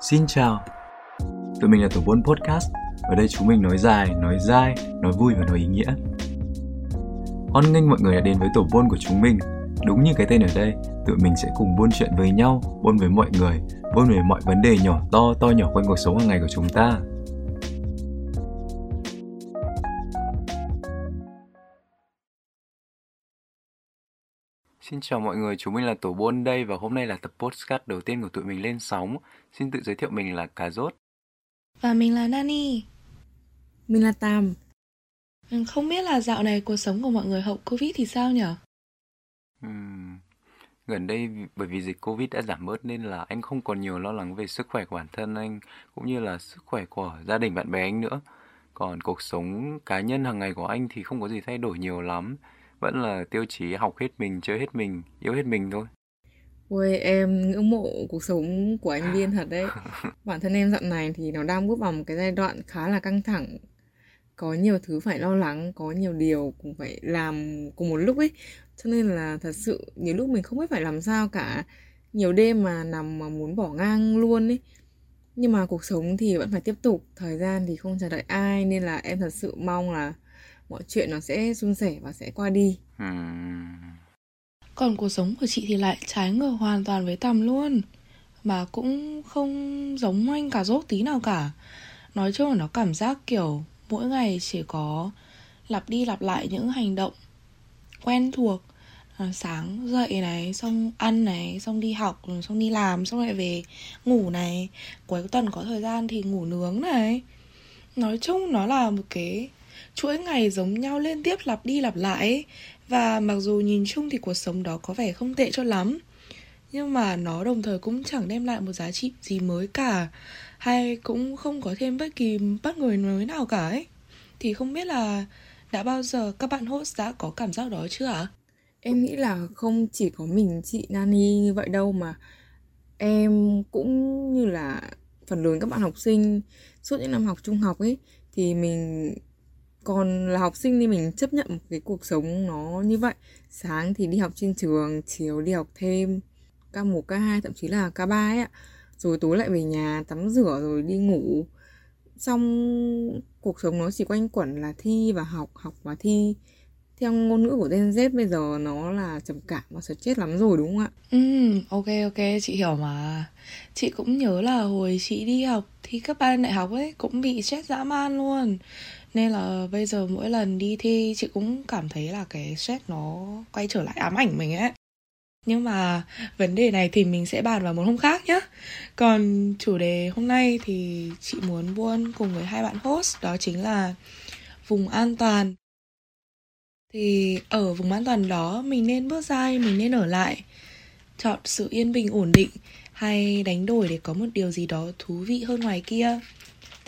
Xin chào. Tụi mình là Tổ 4 Podcast. Ở đây chúng mình nói dài, nói dai, nói vui và nói ý nghĩa. Hoan nghênh mọi người đã đến với Tổ 4 của chúng mình. Đúng như cái tên ở đây, tụi mình sẽ cùng buôn chuyện với nhau, buôn với mọi người, buôn về mọi vấn đề nhỏ to, to nhỏ quanh cuộc sống hàng ngày của chúng ta. Xin chào mọi người, chúng mình là Tổ Buôn đây và hôm nay là tập podcast đầu tiên của tụi mình lên sóng. Xin tự giới thiệu mình là Cà Rốt. Và mình là Nani. Mình là Tam. Không biết là dạo này cuộc sống của mọi người hậu Covid thì sao nhỉ? Uhm, gần đây bởi vì dịch Covid đã giảm bớt nên là anh không còn nhiều lo lắng về sức khỏe của bản thân anh cũng như là sức khỏe của gia đình bạn bè anh nữa. Còn cuộc sống cá nhân hàng ngày của anh thì không có gì thay đổi nhiều lắm vẫn là tiêu chí học hết mình chơi hết mình yêu hết mình thôi. Ôi em ngưỡng mộ cuộc sống của anh Viên thật đấy. Bản thân em dạo này thì nó đang bước vào một cái giai đoạn khá là căng thẳng. Có nhiều thứ phải lo lắng, có nhiều điều cũng phải làm cùng một lúc ấy. Cho nên là thật sự nhiều lúc mình không biết phải làm sao cả. Nhiều đêm mà nằm mà muốn bỏ ngang luôn ấy. Nhưng mà cuộc sống thì vẫn phải tiếp tục Thời gian thì không chờ đợi ai. Nên là em thật sự mong là mọi chuyện nó sẽ suôn sẻ và sẽ qua đi. Còn cuộc sống của chị thì lại trái ngược hoàn toàn với tầm luôn. Mà cũng không giống anh cả rốt tí nào cả. Nói chung là nó cảm giác kiểu mỗi ngày chỉ có lặp đi lặp lại những hành động quen thuộc. À, sáng dậy này xong ăn này xong đi học xong đi làm xong lại về ngủ này. Cuối tuần có thời gian thì ngủ nướng này. Nói chung nó là một cái chuỗi ngày giống nhau liên tiếp lặp đi lặp lại. Và mặc dù nhìn chung thì cuộc sống đó có vẻ không tệ cho lắm. Nhưng mà nó đồng thời cũng chẳng đem lại một giá trị gì mới cả. Hay cũng không có thêm bất kỳ bất ngờ mới nào cả ấy. Thì không biết là đã bao giờ các bạn host đã có cảm giác đó chưa ạ? Em nghĩ là không chỉ có mình chị Nani như vậy đâu mà em cũng như là phần lớn các bạn học sinh, suốt những năm học trung học ấy, thì mình còn là học sinh thì mình chấp nhận một cái cuộc sống nó như vậy. Sáng thì đi học trên trường chiều đi học thêm ca 1, ca 2 thậm chí là ca 3 ấy ạ. Rồi tối lại về nhà tắm rửa rồi đi ngủ. Xong cuộc sống nó chỉ quanh quẩn là thi và học học và thi. Theo ngôn ngữ của Gen Z bây giờ nó là trầm cảm và chết lắm rồi đúng không ạ? Ừ, ok ok chị hiểu mà. Chị cũng nhớ là hồi chị đi học thì các bạn đại học ấy cũng bị stress dã man luôn nên là bây giờ mỗi lần đi thi chị cũng cảm thấy là cái stress nó quay trở lại ám ảnh mình ấy. Nhưng mà vấn đề này thì mình sẽ bàn vào một hôm khác nhé còn chủ đề hôm nay thì chị muốn buôn cùng với hai bạn host, đó chính là vùng an toàn. Thì ở vùng an toàn đó, mình nên bước ra hay mình nên ở lại? Chọn sự yên bình ổn định hay đánh đổi để có một điều gì đó thú vị hơn ngoài kia?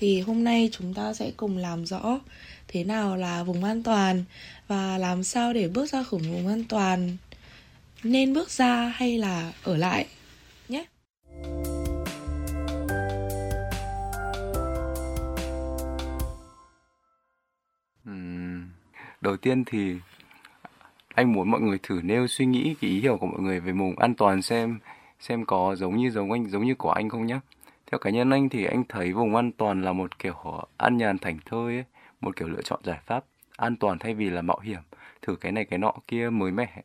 Thì hôm nay chúng ta sẽ cùng làm rõ thế nào là vùng an toàn và làm sao để bước ra khỏi vùng an toàn. Nên bước ra hay là ở lại nhé. Đầu tiên thì anh muốn mọi người thử nêu suy nghĩ, cái ý hiểu của mọi người về vùng an toàn xem xem có giống như, giống anh, giống như của anh không nhé theo cá nhân anh thì anh thấy vùng an toàn là một kiểu an nhàn thảnh thơi ấy, một kiểu lựa chọn giải pháp an toàn thay vì là mạo hiểm, thử cái này cái nọ kia mới mẻ.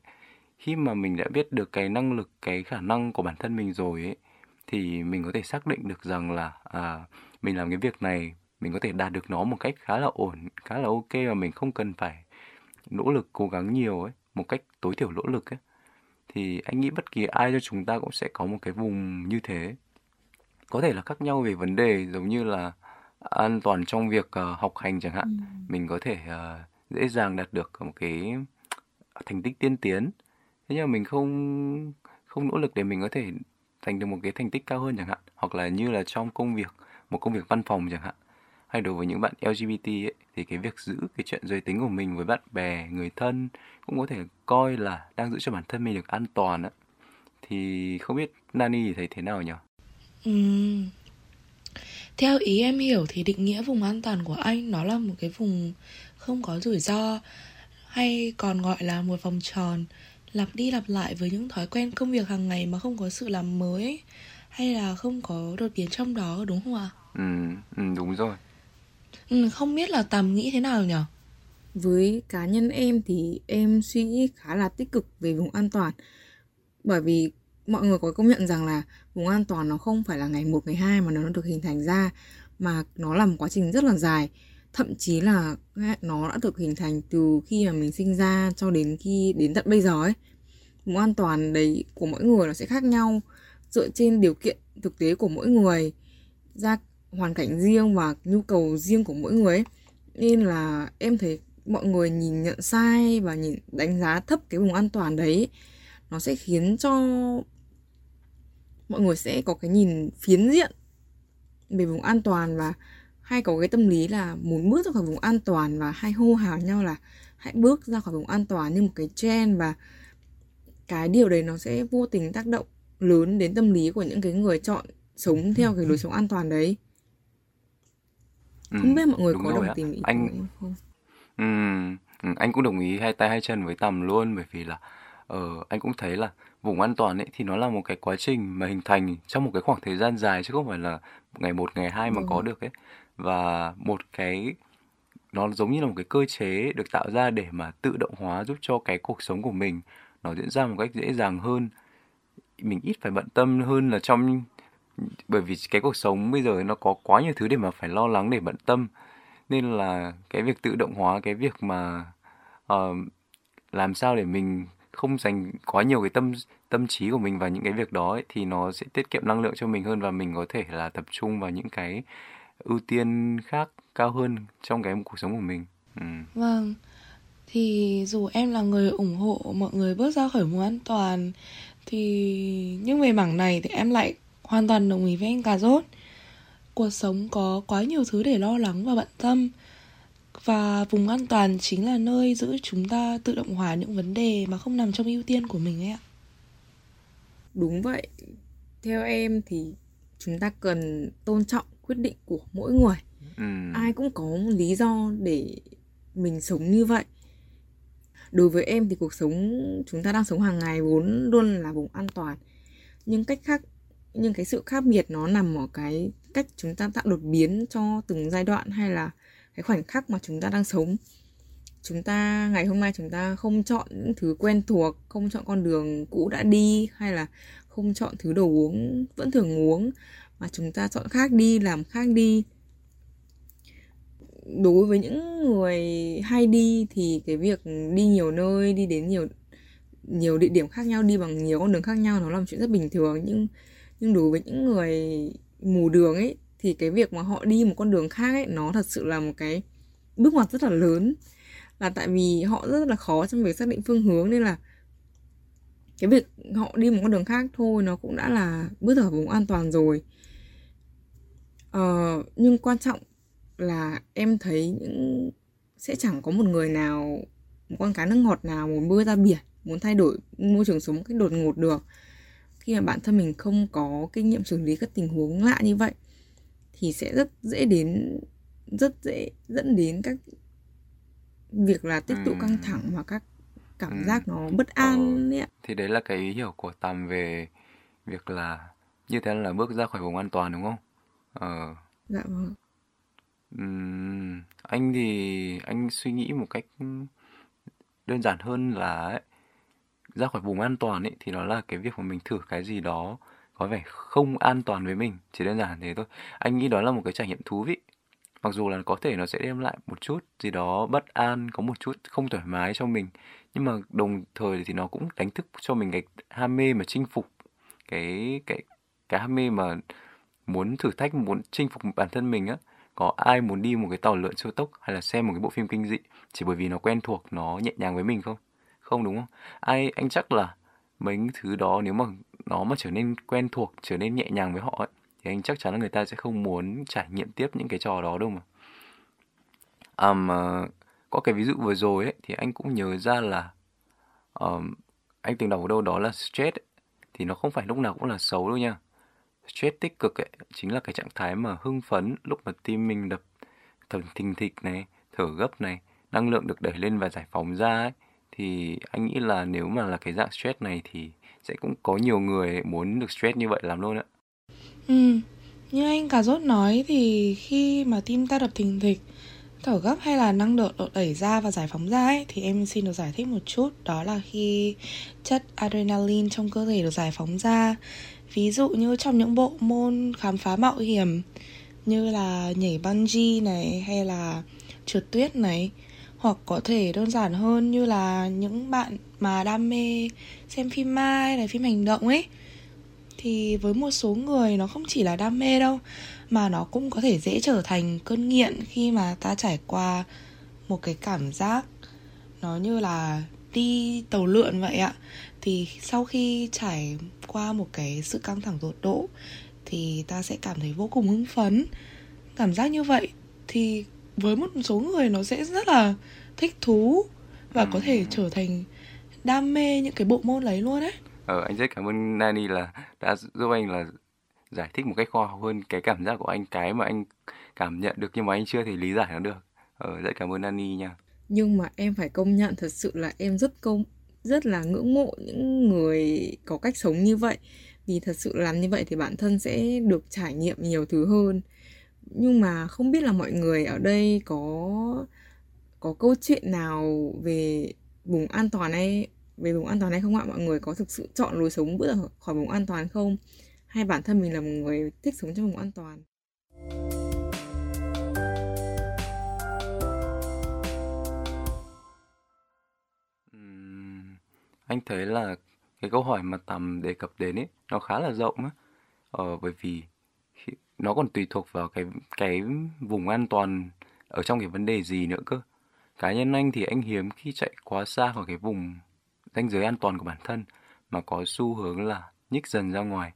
Khi mà mình đã biết được cái năng lực, cái khả năng của bản thân mình rồi ấy, thì mình có thể xác định được rằng là à, mình làm cái việc này mình có thể đạt được nó một cách khá là ổn, khá là ok và mình không cần phải nỗ lực cố gắng nhiều ấy, một cách tối thiểu nỗ lực ấy. Thì anh nghĩ bất kỳ ai cho chúng ta cũng sẽ có một cái vùng như thế có thể là khác nhau về vấn đề giống như là an toàn trong việc uh, học hành chẳng hạn ừ. mình có thể uh, dễ dàng đạt được một cái thành tích tiên tiến thế nhưng mà mình không không nỗ lực để mình có thể thành được một cái thành tích cao hơn chẳng hạn hoặc là như là trong công việc một công việc văn phòng chẳng hạn hay đối với những bạn LGBT ấy, thì cái việc giữ cái chuyện giới tính của mình với bạn bè người thân cũng có thể coi là đang giữ cho bản thân mình được an toàn á thì không biết Nani thì thấy thế nào nhỉ? Uhm. Theo ý em hiểu thì định nghĩa vùng an toàn của anh nó là một cái vùng không có rủi ro hay còn gọi là một vòng tròn lặp đi lặp lại với những thói quen công việc hàng ngày mà không có sự làm mới hay là không có đột biến trong đó đúng không ạ? Ừ, ừ đúng rồi. Ừ, không biết là Tầm nghĩ thế nào nhỉ? Với cá nhân em thì em suy nghĩ khá là tích cực về vùng an toàn Bởi vì mọi người có công nhận rằng là vùng an toàn nó không phải là ngày 1, ngày 2 mà nó được hình thành ra Mà nó là một quá trình rất là dài Thậm chí là nó đã được hình thành từ khi mà mình sinh ra cho đến khi đến tận bây giờ ấy Vùng an toàn đấy của mỗi người nó sẽ khác nhau Dựa trên điều kiện thực tế của mỗi người ra hoàn cảnh riêng và nhu cầu riêng của mỗi người ấy. Nên là em thấy mọi người nhìn nhận sai và nhìn đánh giá thấp cái vùng an toàn đấy nó sẽ khiến cho mọi người sẽ có cái nhìn phiến diện về vùng an toàn và hay có cái tâm lý là muốn bước ra khỏi vùng an toàn và hay hô hào nhau là hãy bước ra khỏi vùng an toàn như một cái trend và cái điều đấy nó sẽ vô tình tác động lớn đến tâm lý của những cái người chọn sống theo cái lối sống an toàn đấy. Ừ, không biết mọi người có đồng tình ý Anh không? Ừ, ừ, anh cũng đồng ý hai tay hai chân với Tầm luôn bởi vì là ờ, anh cũng thấy là vùng an toàn ấy thì nó là một cái quá trình mà hình thành trong một cái khoảng thời gian dài chứ không phải là ngày một ngày hai mà có vâng được ấy. Và một cái nó giống như là một cái cơ chế được tạo ra để mà tự động hóa giúp cho cái cuộc sống của mình nó diễn ra một cách dễ dàng hơn. Mình ít phải bận tâm hơn là trong bởi vì cái cuộc sống bây giờ nó có quá nhiều thứ để mà phải lo lắng để bận tâm. Nên là cái việc tự động hóa cái việc mà ờ, làm sao để mình không dành quá nhiều cái tâm tâm trí của mình vào những cái việc đó ấy, thì nó sẽ tiết kiệm năng lượng cho mình hơn và mình có thể là tập trung vào những cái ưu tiên khác cao hơn trong cái cuộc sống của mình. Ừ. Vâng, thì dù em là người ủng hộ mọi người bước ra khỏi vùng an toàn thì nhưng về mảng này thì em lại hoàn toàn đồng ý với anh cà rốt. Cuộc sống có quá nhiều thứ để lo lắng và bận tâm và vùng an toàn chính là nơi giữ chúng ta tự động hóa những vấn đề mà không nằm trong ưu tiên của mình ấy ạ. đúng vậy theo em thì chúng ta cần tôn trọng quyết định của mỗi người Ừ. ai cũng có một lý do để mình sống như vậy đối với em thì cuộc sống chúng ta đang sống hàng ngày vốn luôn là vùng an toàn nhưng cách khác nhưng cái sự khác biệt nó nằm ở cái cách chúng ta tạo đột biến cho từng giai đoạn hay là cái khoảnh khắc mà chúng ta đang sống. Chúng ta, ngày hôm nay chúng ta không chọn những thứ quen thuộc, không chọn con đường cũ đã đi, hay là không chọn thứ đồ uống vẫn thường uống, mà chúng ta chọn khác đi, làm khác đi. Đối với những người hay đi thì cái việc đi nhiều nơi, đi đến nhiều nhiều địa điểm khác nhau, đi bằng nhiều con đường khác nhau, nó là một chuyện rất bình thường. Nhưng nhưng đối với những người mù đường ấy thì cái việc mà họ đi một con đường khác ấy nó thật sự là một cái bước ngoặt rất là lớn. Là tại vì họ rất là khó trong việc xác định phương hướng nên là cái việc họ đi một con đường khác thôi nó cũng đã là bước ra vùng an toàn rồi. Ờ, nhưng quan trọng là em thấy những sẽ chẳng có một người nào một con cá nước ngọt nào muốn bơi ra biển muốn thay đổi môi trường sống một cách đột ngột được. Khi mà bản thân mình không có kinh nghiệm xử lý các tình huống lạ như vậy thì sẽ rất dễ đến rất dễ dẫn đến các việc là tích tụ Ừm. căng thẳng và các cảm Ừm. giác nó bất an ấy ạ Thì đấy là cái ý hiểu của Tầm về việc là như thế là bước ra khỏi vùng an toàn đúng không? Ờ. dạ vâng Ừm, anh thì anh suy nghĩ một cách đơn giản hơn là ấy, ra khỏi vùng an toàn ấy thì nó là cái việc mà mình thử cái gì đó có vẻ không an toàn với mình, chỉ đơn giản thế thôi. Anh nghĩ đó là một cái trải nghiệm thú vị. Mặc dù là có thể nó sẽ đem lại một chút gì đó bất an, có một chút không thoải mái cho mình, nhưng mà đồng thời thì nó cũng đánh thức cho mình cái ham mê mà chinh phục cái cái cái ham mê mà muốn thử thách, muốn chinh phục bản thân mình á. Có ai muốn đi một cái tàu lượn siêu tốc hay là xem một cái bộ phim kinh dị chỉ bởi vì nó quen thuộc, nó nhẹ nhàng với mình không? Không đúng không? Ai anh chắc là mấy thứ đó nếu mà nó mà trở nên quen thuộc, trở nên nhẹ nhàng với họ ấy, thì anh chắc chắn là người ta sẽ không muốn trải nghiệm tiếp những cái trò đó đâu mà. um, có cái ví dụ vừa rồi ấy thì anh cũng nhớ ra là um, anh từng đọc ở đâu đó là stress ấy, thì nó không phải lúc nào cũng là xấu đâu nha. Stress tích cực ấy chính là cái trạng thái mà hưng phấn lúc mà tim mình đập thầm thình thịch này, thở gấp này, năng lượng được đẩy lên và giải phóng ra ấy thì anh nghĩ là nếu mà là cái dạng stress này thì sẽ cũng có nhiều người muốn được stress như vậy lắm luôn ạ. Ừ, như anh cả rốt nói thì khi mà tim ta đập thình thịch thở gấp hay là năng lượng được đẩy ra và giải phóng ra ấy, thì em xin được giải thích một chút đó là khi chất adrenaline trong cơ thể được giải phóng ra ví dụ như trong những bộ môn khám phá mạo hiểm như là nhảy bungee này hay là trượt tuyết này hoặc có thể đơn giản hơn như là những bạn mà đam mê xem phim ma hay là phim hành động ấy. Thì với một số người nó không chỉ là đam mê đâu, mà nó cũng có thể dễ trở thành cơn nghiện khi mà ta trải qua một cái cảm giác nó như là đi tàu lượn vậy ạ. Thì sau khi trải qua một cái sự căng thẳng tột độ thì ta sẽ cảm thấy vô cùng hưng phấn. Cảm giác như vậy thì với một số người nó sẽ rất là thích thú và có thể trở thành đam mê những cái bộ môn đấy luôn ấy Ờ, anh rất cảm ơn Nani là đã giúp anh là giải thích một cách khoa học hơn cái cảm giác của anh, cái mà anh cảm nhận được nhưng mà anh chưa thể lý giải nó được. Ờ, rất cảm ơn Nani nha. nhưng mà em phải công nhận thật sự là em rất công rất là ngưỡng mộ những người có cách sống như vậy vì thật sự làm như vậy thì bản thân sẽ được trải nghiệm nhiều thứ hơn nhưng mà không biết là mọi người ở đây có có câu chuyện nào về vùng an toàn hay về vùng an toàn hay không ạ? Mọi người có thực sự chọn lối sống bước ra khỏi vùng an toàn không? Hay bản thân mình là một người thích sống trong vùng an toàn? Anh thấy là cái câu hỏi mà Tầm đề cập đến ấy nó khá là rộng á. Ờ, bởi vì nó còn tùy thuộc vào cái cái vùng an toàn ở trong cái vấn đề gì nữa cơ. Cá nhân anh thì anh hiếm khi chạy quá xa khỏi cái vùng ranh giới an toàn của bản thân mà có xu hướng là nhích dần ra ngoài.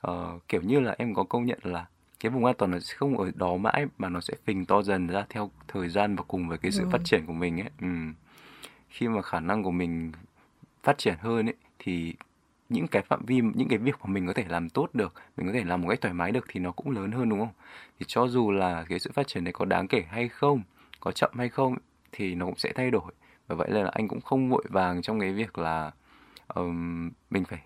Ờ, kiểu như là em có công nhận là cái vùng an toàn nó sẽ không ở đó mãi mà nó sẽ phình to dần ra theo thời gian và cùng với cái sự phát Vâng. triển của mình ấy. Ừm. Khi mà khả năng của mình phát triển hơn ấy thì những cái phạm vi những cái việc mà mình có thể làm tốt được mình có thể làm một cách thoải mái được thì nó cũng lớn hơn đúng không? Thì cho dù là cái sự phát triển này có đáng kể hay không có chậm hay không thì nó cũng sẽ thay đổi. Và vậy là anh cũng không vội vàng trong cái việc là um, mình phải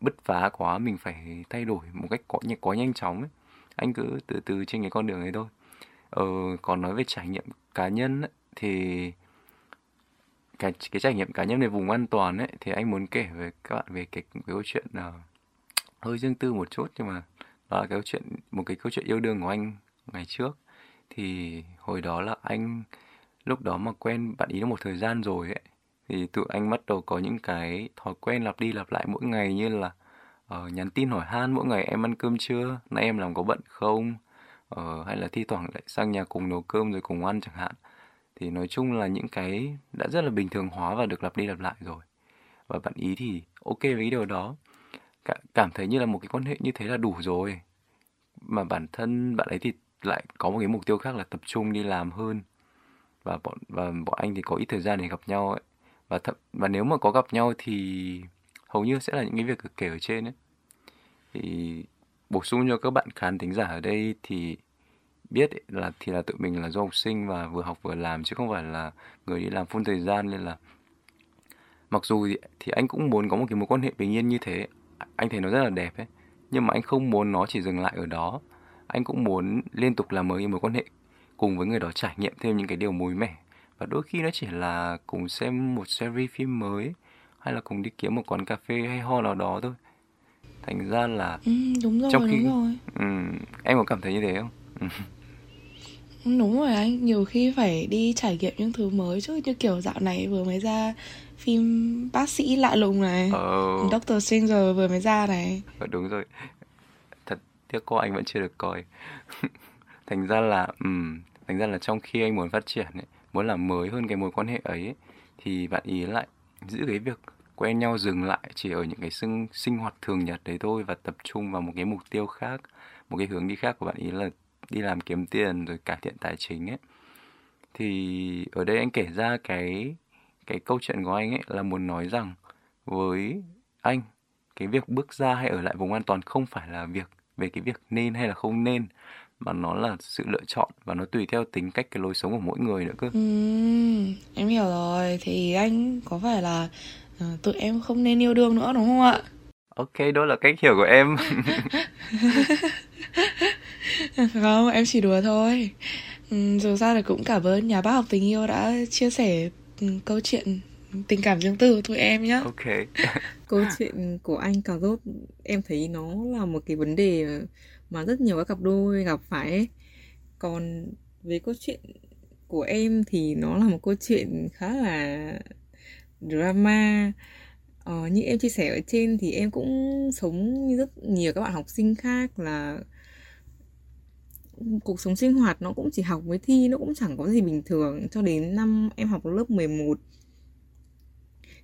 bứt phá quá mình phải thay đổi một cách có quá nhanh chóng ấy. anh cứ từ từ trên cái con đường ấy thôi. Ờ, còn nói về trải nghiệm cá nhân ấy, thì cái cái trải nghiệm cá nhân về vùng an toàn ấy thì anh muốn kể với các bạn về cái, cái câu chuyện nào hơi riêng tư một chút nhưng mà đó là cái câu chuyện một cái câu chuyện yêu đương của anh ngày trước. Thì hồi đó là anh lúc đó mà quen bạn ý một thời gian rồi ấy thì tụi anh bắt đầu có những cái thói quen lặp đi lặp lại mỗi ngày như là uh, nhắn tin hỏi han mỗi ngày em ăn cơm chưa? Nay em làm có bận không? Uh, hay là thi thoảng lại sang nhà cùng nấu cơm rồi cùng ăn chẳng hạn thì nói chung là những cái đã rất là bình thường hóa và được lặp đi lặp lại rồi. Và bạn ý thì ok với cái điều đó. Cả, cảm thấy như là một cái quan hệ như thế là đủ rồi. Mà bản thân bạn ấy thì lại có một cái mục tiêu khác là tập trung đi làm hơn. Và bọn và bọn anh thì có ít thời gian để gặp nhau ấy. Và thậm, và nếu mà có gặp nhau thì hầu như sẽ là những cái việc kể ở trên ấy. Thì bổ sung cho các bạn khán thính giả ở đây thì biết ấy, là thì là tự mình là du học sinh và vừa học vừa làm chứ không phải là người đi làm full thời gian nên là mặc dù thì, thì anh cũng muốn có một cái mối quan hệ bình yên như thế. Anh thấy nó rất là đẹp ấy nhưng mà anh không muốn nó chỉ dừng lại ở đó. Anh cũng muốn liên tục làm mới mối quan hệ cùng với người đó trải nghiệm thêm những cái điều mới mẻ. Và đôi khi nó chỉ là cùng xem một series phim mới hay là cùng đi kiếm một quán cà phê hay ho nào đó thôi. Thành ra là ừ, đúng rồi trong khi đúng rồi. Ừm, em có cảm thấy như thế không? Ừ, đúng rồi anh nhiều khi phải đi trải nghiệm những thứ mới chứ như kiểu dạo này vừa mới ra phim bác sĩ lạ lùng này ờ. Doctor Stranger vừa mới ra này. Ờ, đúng rồi. Thật tiếc quá anh vẫn chưa được coi. Thành ra là ừm, thành ra là trong khi anh muốn phát triển ấy, muốn làm mới hơn cái mối quan hệ ấy, ấy thì bạn ý lại giữ cái việc quen nhau dừng lại chỉ ở những cái sinh sinh hoạt thường nhật đấy thôi và tập trung vào một cái mục tiêu khác một cái hướng đi khác của bạn ý là đi làm kiếm tiền rồi cải thiện tài chính ấy. Thì ở đây anh kể ra cái cái câu chuyện của anh ấy là muốn nói rằng với anh cái việc bước ra hay ở lại vùng an toàn không phải là việc về cái việc nên hay là không nên mà nó là sự lựa chọn và nó tùy theo tính cách cái lối sống của mỗi người nữa cơ. Ừm, em hiểu rồi. Thì anh có phải là ờ, tụi em không nên yêu đương nữa đúng không ạ? Ok đó là cách hiểu của em không em chỉ đùa thôi. Ừ, dù sao thì cũng cảm ơn nhà bác học tình yêu đã chia sẻ ừ, câu chuyện tình cảm riêng tư của tụi em nhé ok. Câu chuyện của anh cà rốt em thấy nó là một cái vấn đề mà rất nhiều các cặp đôi gặp phải ấy. còn về câu chuyện của em thì nó là một câu chuyện khá là drama. Ờ, như em chia sẻ ở trên thì em cũng sống như rất nhiều các bạn học sinh khác là cuộc sống sinh hoạt nó cũng chỉ học với thi, nó cũng chẳng có gì bình thường cho đến năm em học lớp 11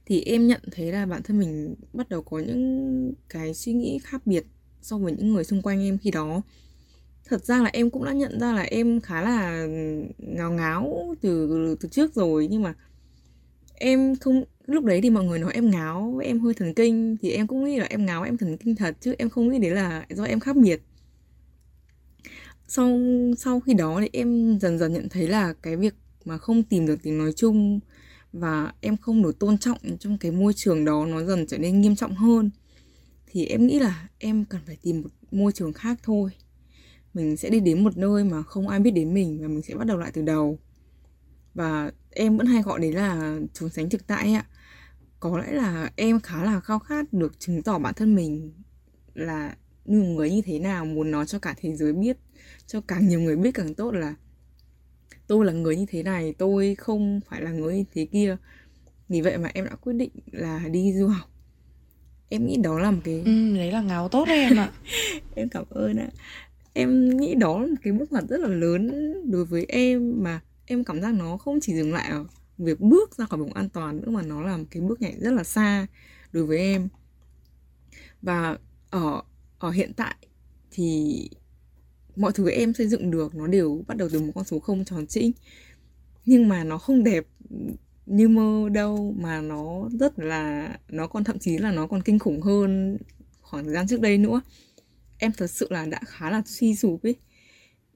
thì em nhận thấy là bản thân mình bắt đầu có những cái suy nghĩ khác biệt so với những người xung quanh em khi đó. Thật ra là em cũng đã nhận ra là em khá là ngáo ngáo từ từ trước rồi, nhưng mà em không, lúc đấy thì mọi người nói em ngáo, em hơi thần kinh, thì em cũng nghĩ là em ngáo, em thần kinh thật, chứ em không nghĩ đấy là do em khác biệt sau sau khi đó thì em dần dần nhận thấy là cái việc mà không tìm được tiếng nói chung và em không được tôn trọng trong cái môi trường đó nó dần trở nên nghiêm trọng hơn, thì em nghĩ là em cần phải tìm một môi trường khác thôi. Mình sẽ đi đến một nơi mà không ai biết đến mình và mình sẽ bắt đầu lại từ đầu. Và em vẫn hay gọi đấy là trốn tránh thực tại ạ. Có lẽ là em khá là khao khát được chứng tỏ bản thân mình là người như thế nào muốn nói cho cả thế giới biết cho càng nhiều người biết càng tốt là tôi là người như thế này tôi không phải là người như thế kia. Vì vậy mà em đã quyết định là đi du học. Em nghĩ đó là một cái ừ, đấy là ngáo tốt đấy em ạ. Em cảm ơn ạ. Em nghĩ đó là một cái bước ngoặt rất là lớn đối với em mà em cảm giác nó không chỉ dừng lại ở việc bước ra khỏi vùng an toàn nữa mà nó là một cái bước nhảy rất là xa đối với em. Và ở ở hiện tại thì mọi thứ em xây dựng được nó đều bắt đầu từ một con số không tròn trĩnh. Nhưng mà nó không đẹp như mơ đâu, mà nó rất là, nó còn thậm chí là nó còn kinh khủng hơn khoảng thời gian trước đây nữa. Em thật sự là đã khá là suy sụp ấy.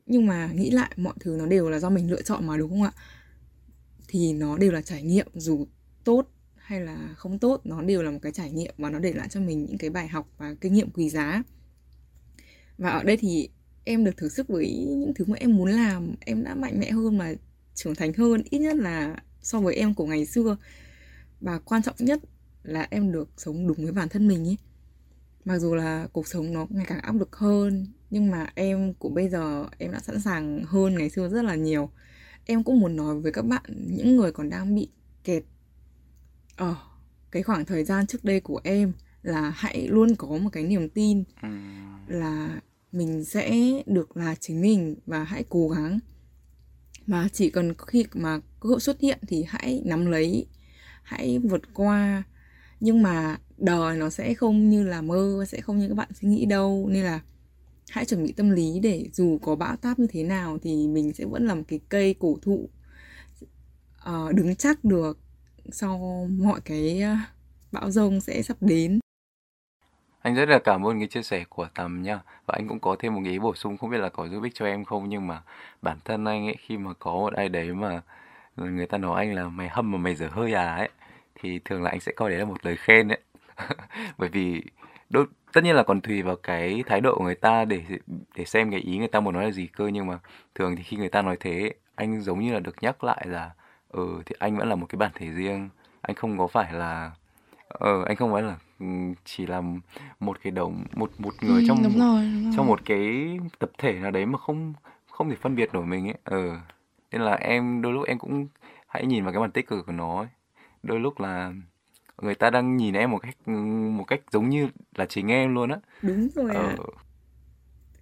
Nhưng mà nghĩ lại, mọi thứ nó đều là do mình lựa chọn mà, đúng không ạ? Thì nó đều là trải nghiệm, dù tốt hay là không tốt, nó đều là một cái trải nghiệm và nó để lại cho mình những cái bài học và kinh nghiệm quý giá và ở đây thì em được thử sức với những thứ mà em muốn làm. Em đã mạnh mẽ hơn và trưởng thành hơn ít nhất là so với em của ngày xưa. Và quan trọng nhất là em được sống đúng với bản thân mình ấy. Mặc dù là cuộc sống nó ngày càng áp lực hơn nhưng mà em của bây giờ em đã sẵn sàng hơn ngày xưa rất là nhiều. Em cũng muốn nói với các bạn những người còn đang bị kẹt ở cái khoảng thời gian trước đây của em là hãy luôn có một cái niềm tin ừ. là mình sẽ được là chính mình và hãy cố gắng. Và chỉ cần khi mà cơ hội xuất hiện thì hãy nắm lấy hãy vượt qua. Nhưng mà đời nó sẽ không như là mơ sẽ không như các bạn suy nghĩ đâu. Nên là hãy chuẩn bị tâm lý để dù có bão táp như thế nào thì mình sẽ vẫn là một cái cây cổ thụ uh, đứng chắc được sau mọi cái ờ, bão rông sẽ sắp đến anh rất là cảm ơn cái chia sẻ của Tầm nha và anh cũng có thêm một ý bổ sung, không biết là có giúp ích cho em không, nhưng mà bản thân anh ấy, khi mà có một ai đấy mà người ta nói anh là mày hâm mà mày dở hơi à ấy, thì thường là anh sẽ coi đấy là một lời khen ấy. Bởi vì đôi tất nhiên là còn tùy vào cái thái độ của người ta để để xem cái ý người ta muốn nói là gì cơ. Nhưng mà thường thì khi người ta nói thế, anh giống như là được nhắc lại là ừ thì anh vẫn là một cái bản thể riêng. Anh không có phải là ờ anh không phải là ừ, chỉ là một cái đầu một một người ừ, trong đúng rồi, đúng rồi. trong một cái tập thể nào đấy mà không không thể phân biệt nổi mình ấy ờ nên là em đôi lúc em cũng hãy nhìn vào cái mặt tích cực của nó ấy. đôi lúc là người ta đang nhìn em một cách một cách giống như là chính em luôn á đúng rồi ờ. à.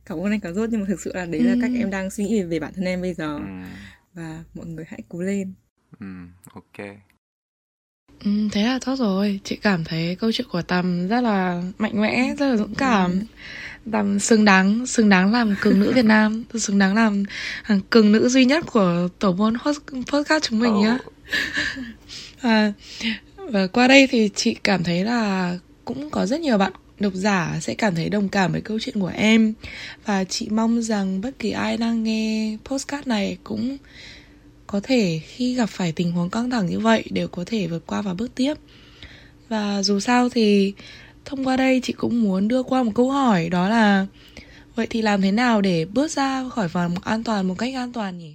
cảm ơn anh cả rốt nhưng mà thực sự là đấy ừ. là cách em đang suy nghĩ về bản thân em bây giờ ừ. và mọi người hãy cố lên ừ ok Ừ, thế là tốt rồi. Chị cảm thấy câu chuyện của tầm rất là mạnh mẽ rất là dũng cảm. Ừ. tầm xứng đáng xứng đáng làm cường nữ việt nam. Xứng đáng làm cường nữ duy nhất của tổ môn podcast chúng mình nhá. À, và qua đây thì chị cảm thấy là cũng có rất nhiều bạn độc giả sẽ cảm thấy đồng cảm với câu chuyện của em. Và chị mong rằng bất kỳ ai đang nghe postcard này cũng có thể khi gặp phải tình huống căng thẳng như vậy đều có thể vượt qua và bước tiếp. Và dù sao thì thông qua đây chị cũng muốn đưa qua một câu hỏi, đó là, vậy thì làm thế nào để bước ra khỏi vòng an toàn một cách an toàn nhỉ?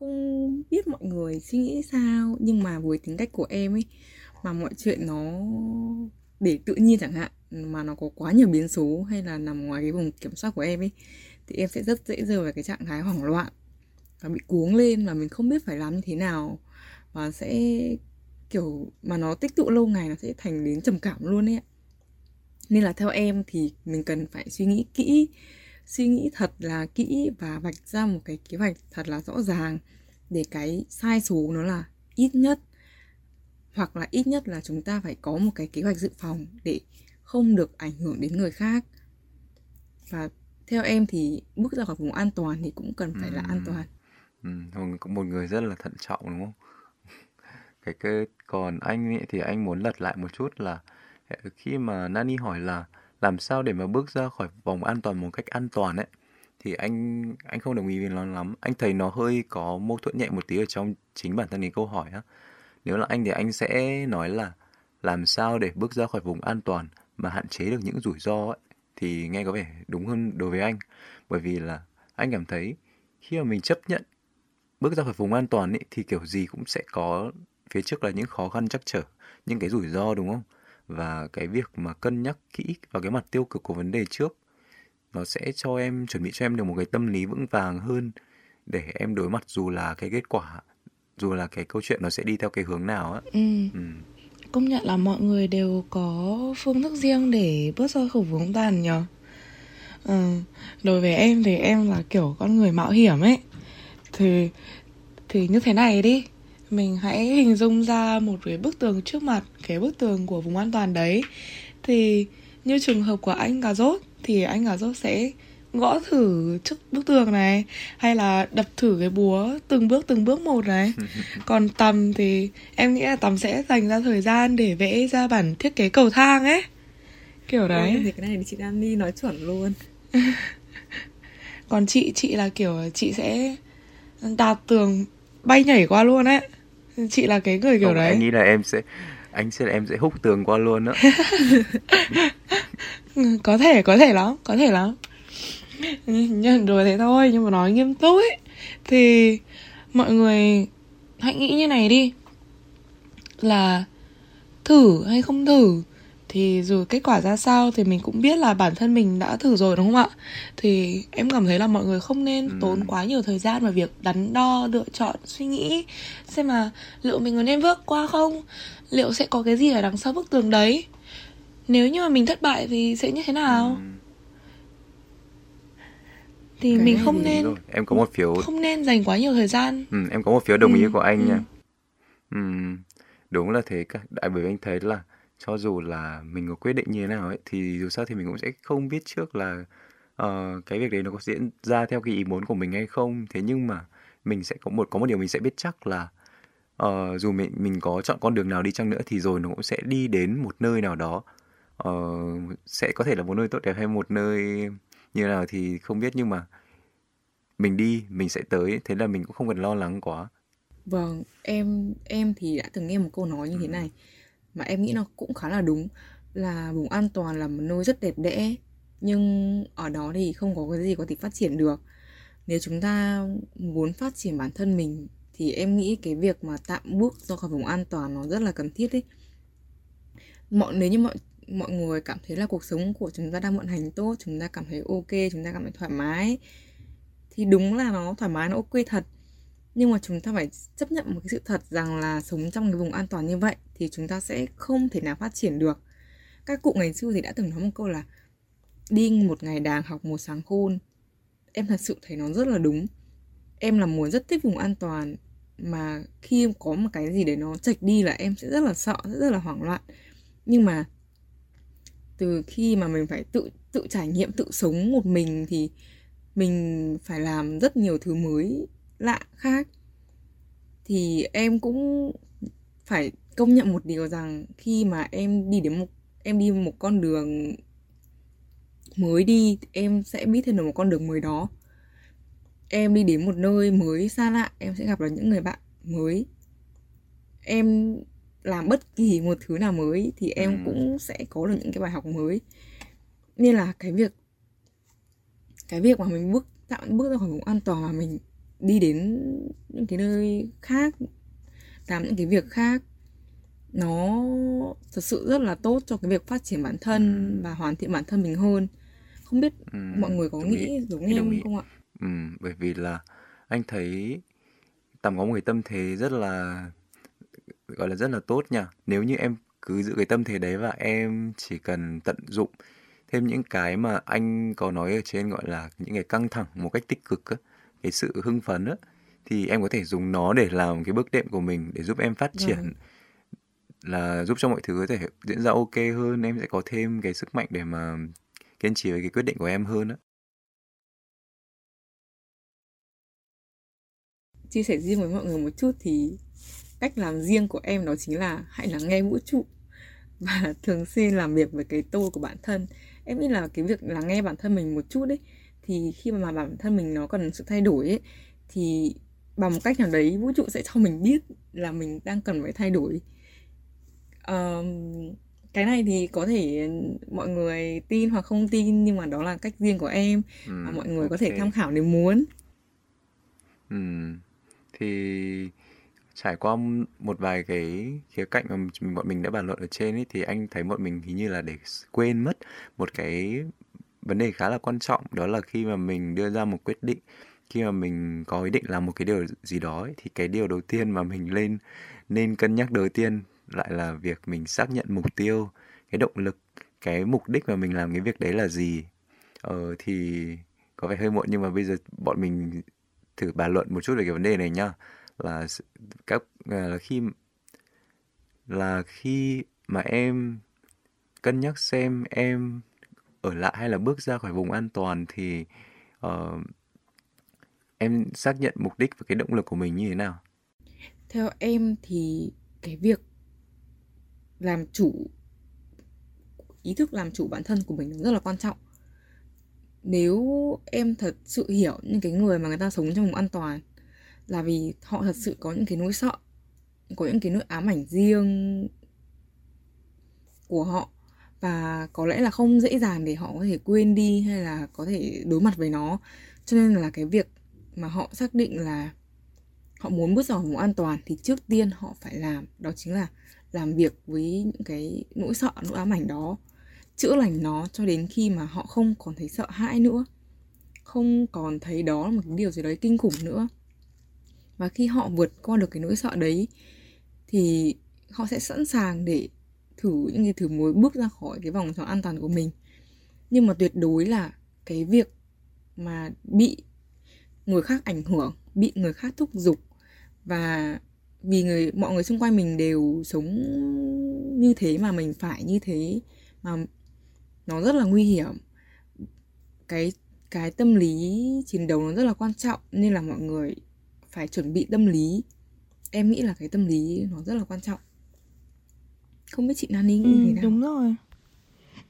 Không biết mọi người suy nghĩ sao, nhưng mà với tính cách của em ấy, mà mọi chuyện nó để tự nhiên chẳng hạn mà nó có quá nhiều biến số hay là nằm ngoài cái vùng kiểm soát của em ấy, thì em sẽ rất dễ rơi vào cái trạng thái hoảng loạn và bị cuống lên mà mình không biết phải làm như thế nào. Và sẽ, kiểu, mà nó tích tụ lâu ngày nó sẽ thành đến trầm cảm luôn ấy nên là theo em thì mình cần phải suy nghĩ kỹ, suy nghĩ thật là kỹ và vạch ra một cái kế hoạch thật là rõ ràng để cái sai số nó là ít nhất hoặc là ít nhất là chúng ta phải có một cái kế hoạch dự phòng để không được ảnh hưởng đến người khác. Và theo em thì bước ra khỏi vùng an toàn thì cũng cần phải là an toàn. Ừ, cũng một người rất là thận trọng đúng không? Cái cái còn anh ấy thì anh muốn lật lại một chút là khi mà Nani hỏi là làm sao để mà bước ra khỏi vòng an toàn một cách an toàn ấy thì anh anh không đồng ý với nó lắm. Anh thấy nó hơi có mâu thuẫn nhẹ một tí ở trong chính bản thân cái câu hỏi á. Nếu là anh thì anh sẽ nói là làm sao để bước ra khỏi vùng an toàn mà hạn chế được những rủi ro ấy thì nghe có vẻ đúng hơn đối với anh bởi vì là anh cảm thấy khi mà mình chấp nhận bước ra khỏi vùng an toàn ấy thì kiểu gì cũng sẽ có phía trước là những khó khăn chắc trở những cái rủi ro đúng không và cái việc mà cân nhắc kỹ vào cái mặt tiêu cực của vấn đề trước nó sẽ cho em chuẩn bị cho em được một cái tâm lý vững vàng hơn để em đối mặt dù là cái kết quả dù là cái câu chuyện nó sẽ đi theo cái hướng nào á ừ. ừ công nhận là mọi người đều có phương thức riêng để bước ra khỏi vùng tàn nhở ừ. Ờ, đối với em thì em là kiểu con người mạo hiểm ấy. Thì thì như thế này đi. Mình hãy hình dung ra một cái bức tường trước mặt, cái bức tường của vùng an toàn đấy. Thì như trường hợp của anh cà rốt, thì anh cà rốt sẽ gõ thử trước bức tường này hay là đập thử cái búa từng bước từng bước một này. Còn tầm thì em nghĩ là tầm sẽ dành ra thời gian để vẽ ra bản thiết kế cầu thang ấy. Kiểu đấy Ôi, thì cái này thì chị đang đi nói chuẩn luôn. Còn chị chị là kiểu chị sẽ đạp tường bay nhảy qua luôn ấy. Chị là cái người kiểu Không, đấy. anh nghĩ là em sẽ anh sẽ em sẽ hút tường qua luôn đó có thể có thể lắm có thể lắm nhận đùa thế thôi nhưng mà nói nghiêm túc ấy. Thì mọi người hãy nghĩ như này đi. Là thử hay không thử thì dù kết quả ra sao thì mình cũng biết là bản thân mình đã thử rồi đúng không ạ? Thì em cảm thấy là mọi người không nên ừ. tốn quá nhiều thời gian vào việc đắn đo lựa chọn suy nghĩ. Xem mà liệu mình có nên bước qua không? Liệu sẽ có cái gì ở đằng sau bức tường đấy? Nếu như mà mình thất bại thì sẽ như thế nào? Ừ. thì cái mình không nên em có một phiếu không nên dành quá nhiều thời gian. Ừ, em có một phiếu đồng ý ừ. của anh ừ. nha. Ừ, đúng là thế cả. Đại bởi anh thấy là cho dù là mình có quyết định như thế nào ấy thì dù sao thì mình cũng sẽ không biết trước là uh, cái việc đấy nó có diễn ra theo cái ý muốn của mình hay không. Thế nhưng mà mình sẽ có một có một điều mình sẽ biết chắc là uh, dù mình mình có chọn con đường nào đi chăng nữa thì rồi nó cũng sẽ đi đến một nơi nào đó. Uh, sẽ có thể là một nơi tốt đẹp hay một nơi như nào thì không biết nhưng mà mình đi mình sẽ tới thế là mình cũng không cần lo lắng quá. Vâng em em thì đã từng nghe một câu nói như thế này mà em nghĩ nó cũng khá là đúng là vùng an toàn là một nơi rất đẹp đẽ nhưng ở đó thì không có cái gì có thể phát triển được. Nếu chúng ta muốn phát triển bản thân mình thì em nghĩ cái việc mà tạm bước ra khỏi vùng an toàn nó rất là cần thiết ấy. Mọi nếu như mọi mọi người cảm thấy là cuộc sống của chúng ta đang vận hành tốt, chúng ta cảm thấy ok, chúng ta cảm thấy thoải mái. Thì đúng là nó thoải mái, nó ok thật. Nhưng mà chúng ta phải chấp nhận một cái sự thật rằng là sống trong cái vùng an toàn như vậy thì chúng ta sẽ không thể nào phát triển được. Các cụ ngày xưa thì đã từng nói một câu là, đi một ngày đàng học một sáng khôn. Em thật sự thấy nó rất là đúng. Em là muốn rất thích vùng an toàn, mà khi có một cái gì để nó chạch đi là em sẽ rất là sợ rất là hoảng loạn. Nhưng mà từ khi mà mình phải tự tự trải nghiệm, tự sống một mình thì mình phải làm rất nhiều thứ mới lạ khác. Thì em cũng phải công nhận một điều rằng khi mà em đi đến một, em đi một con đường mới đi, em sẽ biết thêm được một con đường mới đó. Em đi đến một nơi mới xa lạ, em sẽ gặp được những người bạn mới. Em làm bất kỳ một thứ nào mới thì em Ừ. cũng sẽ có được những cái bài học mới nên là cái việc cái việc mà mình bước tạm bước ra khỏi vùng an toàn và mình đi đến những cái nơi khác làm những cái việc khác nó thật sự rất là tốt cho cái việc phát triển bản thân Ừ. và hoàn thiện bản thân mình hơn không biết Ừ, mọi người có nghĩ ý, giống em ý. không ạ Ừ, bởi vì là anh thấy Tầm có một cái tâm thế rất là gọi là rất là tốt nha. Nếu như em cứ giữ cái tâm thế đấy và em chỉ cần tận dụng thêm những cái mà anh có nói ở trên gọi là những cái căng thẳng một cách tích cực á, cái sự hưng phấn á thì em có thể dùng nó để làm cái bước đệm của mình để giúp em phát triển Vâng. là giúp cho mọi thứ có thể diễn ra ok hơn, em sẽ có thêm cái sức mạnh để mà kiên trì với cái quyết định của em hơn á. chia sẻ riêng với mọi người một chút thì cách làm riêng của em đó chính là hãy lắng nghe vũ trụ và thường xuyên làm việc với cái tôi của bản thân. Em nghĩ là cái việc lắng nghe bản thân mình một chút đấy thì khi mà bản thân mình nó cần sự thay đổi ấy thì bằng một cách nào đấy vũ trụ sẽ cho mình biết là mình đang cần phải thay đổi. Ờm, cái này thì có thể mọi người tin hoặc không tin nhưng mà đó là cách riêng của em và Ừ, mọi người có thể tham khảo nếu muốn. Ừ. Thì trải qua một vài cái khía cạnh mà bọn mình đã bàn luận ở trên ấy thì anh thấy bọn mình hình như là để quên mất một cái vấn đề khá là quan trọng đó là khi mà mình đưa ra một quyết định khi mà mình có ý định làm một cái điều gì đó ấy, thì cái điều đầu tiên mà mình lên nên cân nhắc đầu tiên lại là việc mình xác nhận mục tiêu cái động lực cái mục đích mà mình làm cái việc đấy là gì. Ờ thì có vẻ hơi muộn nhưng mà bây giờ bọn mình thử bàn luận một chút về cái vấn đề này nhá là các là khi là khi mà em cân nhắc xem em ở lại hay là bước ra khỏi vùng an toàn thì uh, em xác nhận mục đích và cái động lực của mình như thế nào? Theo em thì cái việc làm chủ ý thức làm chủ bản thân của mình rất là quan trọng. Nếu em thật sự hiểu những cái người mà người ta sống trong vùng an toàn là vì họ thật sự có những cái nỗi sợ, có những cái nỗi ám ảnh riêng của họ. Và có lẽ là không dễ dàng để họ có thể quên đi hay là có thể đối mặt với nó. Cho nên là cái việc mà họ xác định là họ muốn bước vào vùng an toàn thì trước tiên họ phải làm, đó chính là làm việc với những cái nỗi sợ, nỗi ám ảnh đó. Chữa lành nó cho đến khi mà họ không còn thấy sợ hãi nữa, không còn thấy đó là một cái điều gì đấy kinh khủng nữa và khi họ vượt qua được cái nỗi sợ đấy, thì họ sẽ sẵn sàng để thử những cái thử mới bước ra khỏi cái vòng tròn an toàn của mình. Nhưng mà tuyệt đối là cái việc mà bị người khác ảnh hưởng, bị người khác thúc giục và vì người, mọi người xung quanh mình đều sống như thế mà mình phải như thế mà nó rất là nguy hiểm. Cái cái tâm lý chiến đấu nó rất là quan trọng, nên là mọi người phải chuẩn bị tâm lý. Em nghĩ là cái tâm lý nó rất là quan trọng. Không biết chị Nani nghĩ Ừ, thế nào? đúng rồi.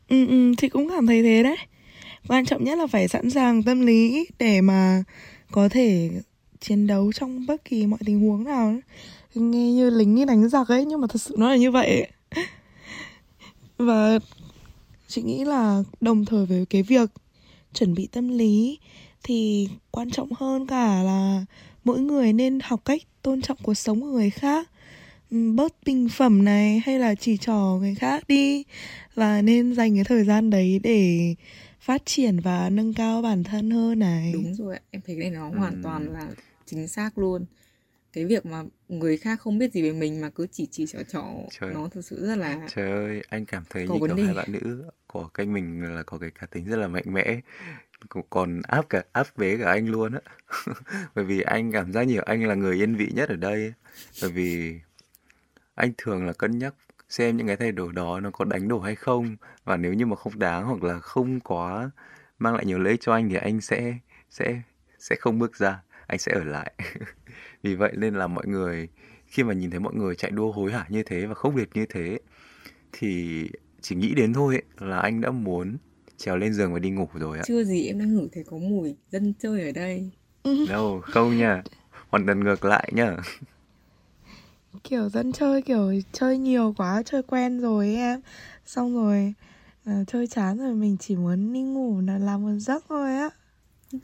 Ừ, ừ, chị cũng cảm thấy thế đấy. Quan trọng nhất là phải sẵn sàng tâm lý để mà có thể chiến đấu trong bất kỳ mọi tình huống nào nghe như lính như đánh giặc ấy nhưng mà thật sự nó là như vậy và chị nghĩ là đồng thời với cái việc chuẩn bị tâm lý thì quan trọng hơn cả là mỗi người nên học cách tôn trọng cuộc sống của người khác Ừ, bớt bình phẩm này hay là chỉ trỏ người khác đi và nên dành cái thời gian đấy để phát triển và nâng cao bản thân hơn này đúng rồi em thấy cái này nó hoàn Ừm. toàn là chính xác luôn cái việc mà người khác không biết gì về mình mà cứ chỉ chỉ trỏ trỏ Trời. nó thực sự rất là Trời ơi, anh cảm thấy Có kiểu đề. hai bạn nữ của kênh mình là có cái cá tính rất là mạnh mẽ còn áp cả áp vế cả anh luôn á. Bởi vì anh cảm giác nhiều anh là người yên vị nhất ở đây. Bởi vì anh thường là cân nhắc xem những cái thay đổi đó nó có đánh đổi hay không. Và nếu như mà không đáng hoặc là không quá mang lại nhiều lợi ích cho anh thì anh sẽ sẽ sẽ không bước ra. Anh sẽ ở lại. Vì vậy nên là mọi người khi mà nhìn thấy mọi người chạy đua hối hả như thế và khốc liệt như thế thì chỉ nghĩ đến thôi ấy, là anh đã muốn trèo lên giường và đi ngủ rồi ạ. Chưa gì em đang ngửi thấy có mùi dân chơi ở đây. Đâu không nha. Hoàn toàn ngược lại nhá. Kiểu dân chơi kiểu chơi nhiều quá chơi quen rồi ấy em. Xong rồi à, chơi chán rồi mình chỉ muốn đi ngủ là làm một giấc thôi á.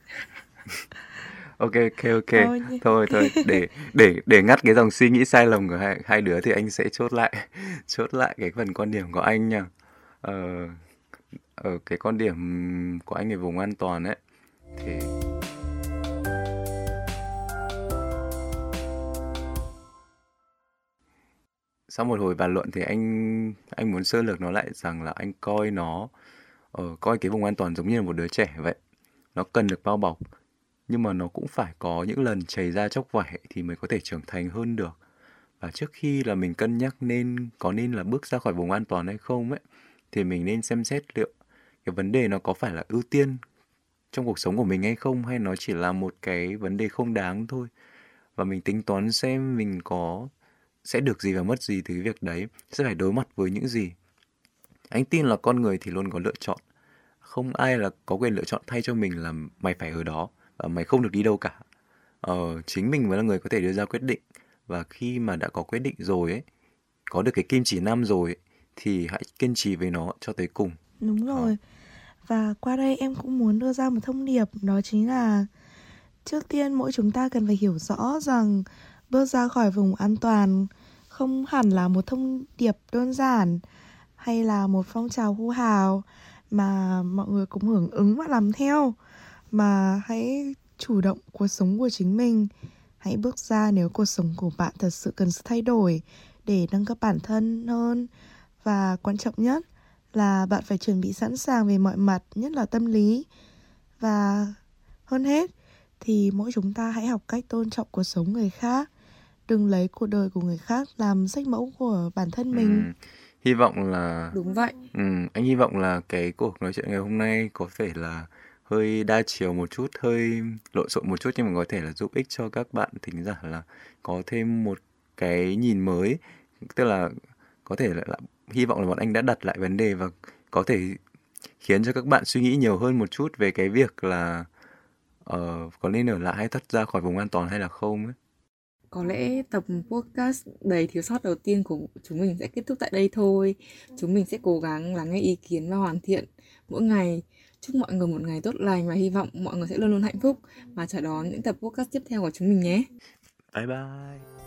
Ok ok ok. Thôi, thôi thôi. Để để để ngắt cái dòng suy nghĩ sai lầm của hai, hai đứa thì anh sẽ chốt lại chốt lại cái phần quan điểm của anh nha ờ, ở cái con điểm của anh về vùng an toàn ấy thì sau một hồi bàn luận thì anh anh muốn sơ lược nó lại rằng là anh coi nó uh, coi cái vùng an toàn giống như là một đứa trẻ vậy. Nó cần được bao bọc nhưng mà nó cũng phải có những lần chảy ra chóc vảy thì mới có thể trưởng thành hơn được. Và trước khi là mình cân nhắc nên có nên là bước ra khỏi vùng an toàn hay không ấy thì mình nên xem xét liệu cái vấn đề nó có phải là ưu tiên trong cuộc sống của mình hay không? Hay nó chỉ là một cái vấn đề không đáng thôi? Và mình tính toán xem mình có sẽ được gì và mất gì từ cái việc đấy. Sẽ phải đối mặt với những gì? Anh tin là con người thì luôn có lựa chọn. Không ai là có quyền lựa chọn thay cho mình là mày phải ở đó và mày không được đi đâu cả. Ờ, chính mình mới là người có thể đưa ra quyết định. Và khi mà đã có quyết định rồi ấy có được cái kim chỉ nam rồi ấy, thì hãy kiên trì với nó cho tới cùng đúng rồi. À. và qua đây em cũng muốn đưa ra một thông điệp đó chính là trước tiên mỗi chúng ta cần phải hiểu rõ rằng bước ra khỏi vùng an toàn không hẳn là một thông điệp đơn giản hay là một phong trào hô hào mà mọi người cũng hưởng ứng và làm theo mà hãy chủ động cuộc sống của chính mình. Hãy bước ra nếu cuộc sống của bạn thật sự cần sự thay đổi để nâng cấp bản thân hơn. Và quan trọng nhất là bạn phải chuẩn bị sẵn sàng về mọi mặt nhất là tâm lý. Và hơn hết thì mỗi chúng ta hãy học cách tôn trọng cuộc sống người khác đừng lấy cuộc đời của người khác làm sách mẫu của bản thân mình. ừ. hy vọng là đúng vậy. Ừ, anh hy vọng là cái cuộc nói chuyện ngày hôm nay có thể là hơi đa chiều một chút hơi lộn xộn một chút nhưng mà có thể là giúp ích cho các bạn thính giả là có thêm một cái nhìn mới. Tức là có thể là, là hy vọng là bọn anh đã đặt lại vấn đề và có thể khiến cho các bạn suy nghĩ nhiều hơn một chút về cái việc là uh, có nên ở lại hay thoát ra khỏi vùng an toàn hay là không ấy. Có lẽ tập podcast đầy thiếu sót đầu tiên của chúng mình sẽ kết thúc tại đây thôi. Chúng mình sẽ cố gắng lắng nghe ý kiến và hoàn thiện. Mỗi ngày chúc mọi người một ngày tốt lành và hy vọng mọi người sẽ luôn luôn hạnh phúc. Và chờ đón những tập podcast tiếp theo của chúng mình nhé. Bye bye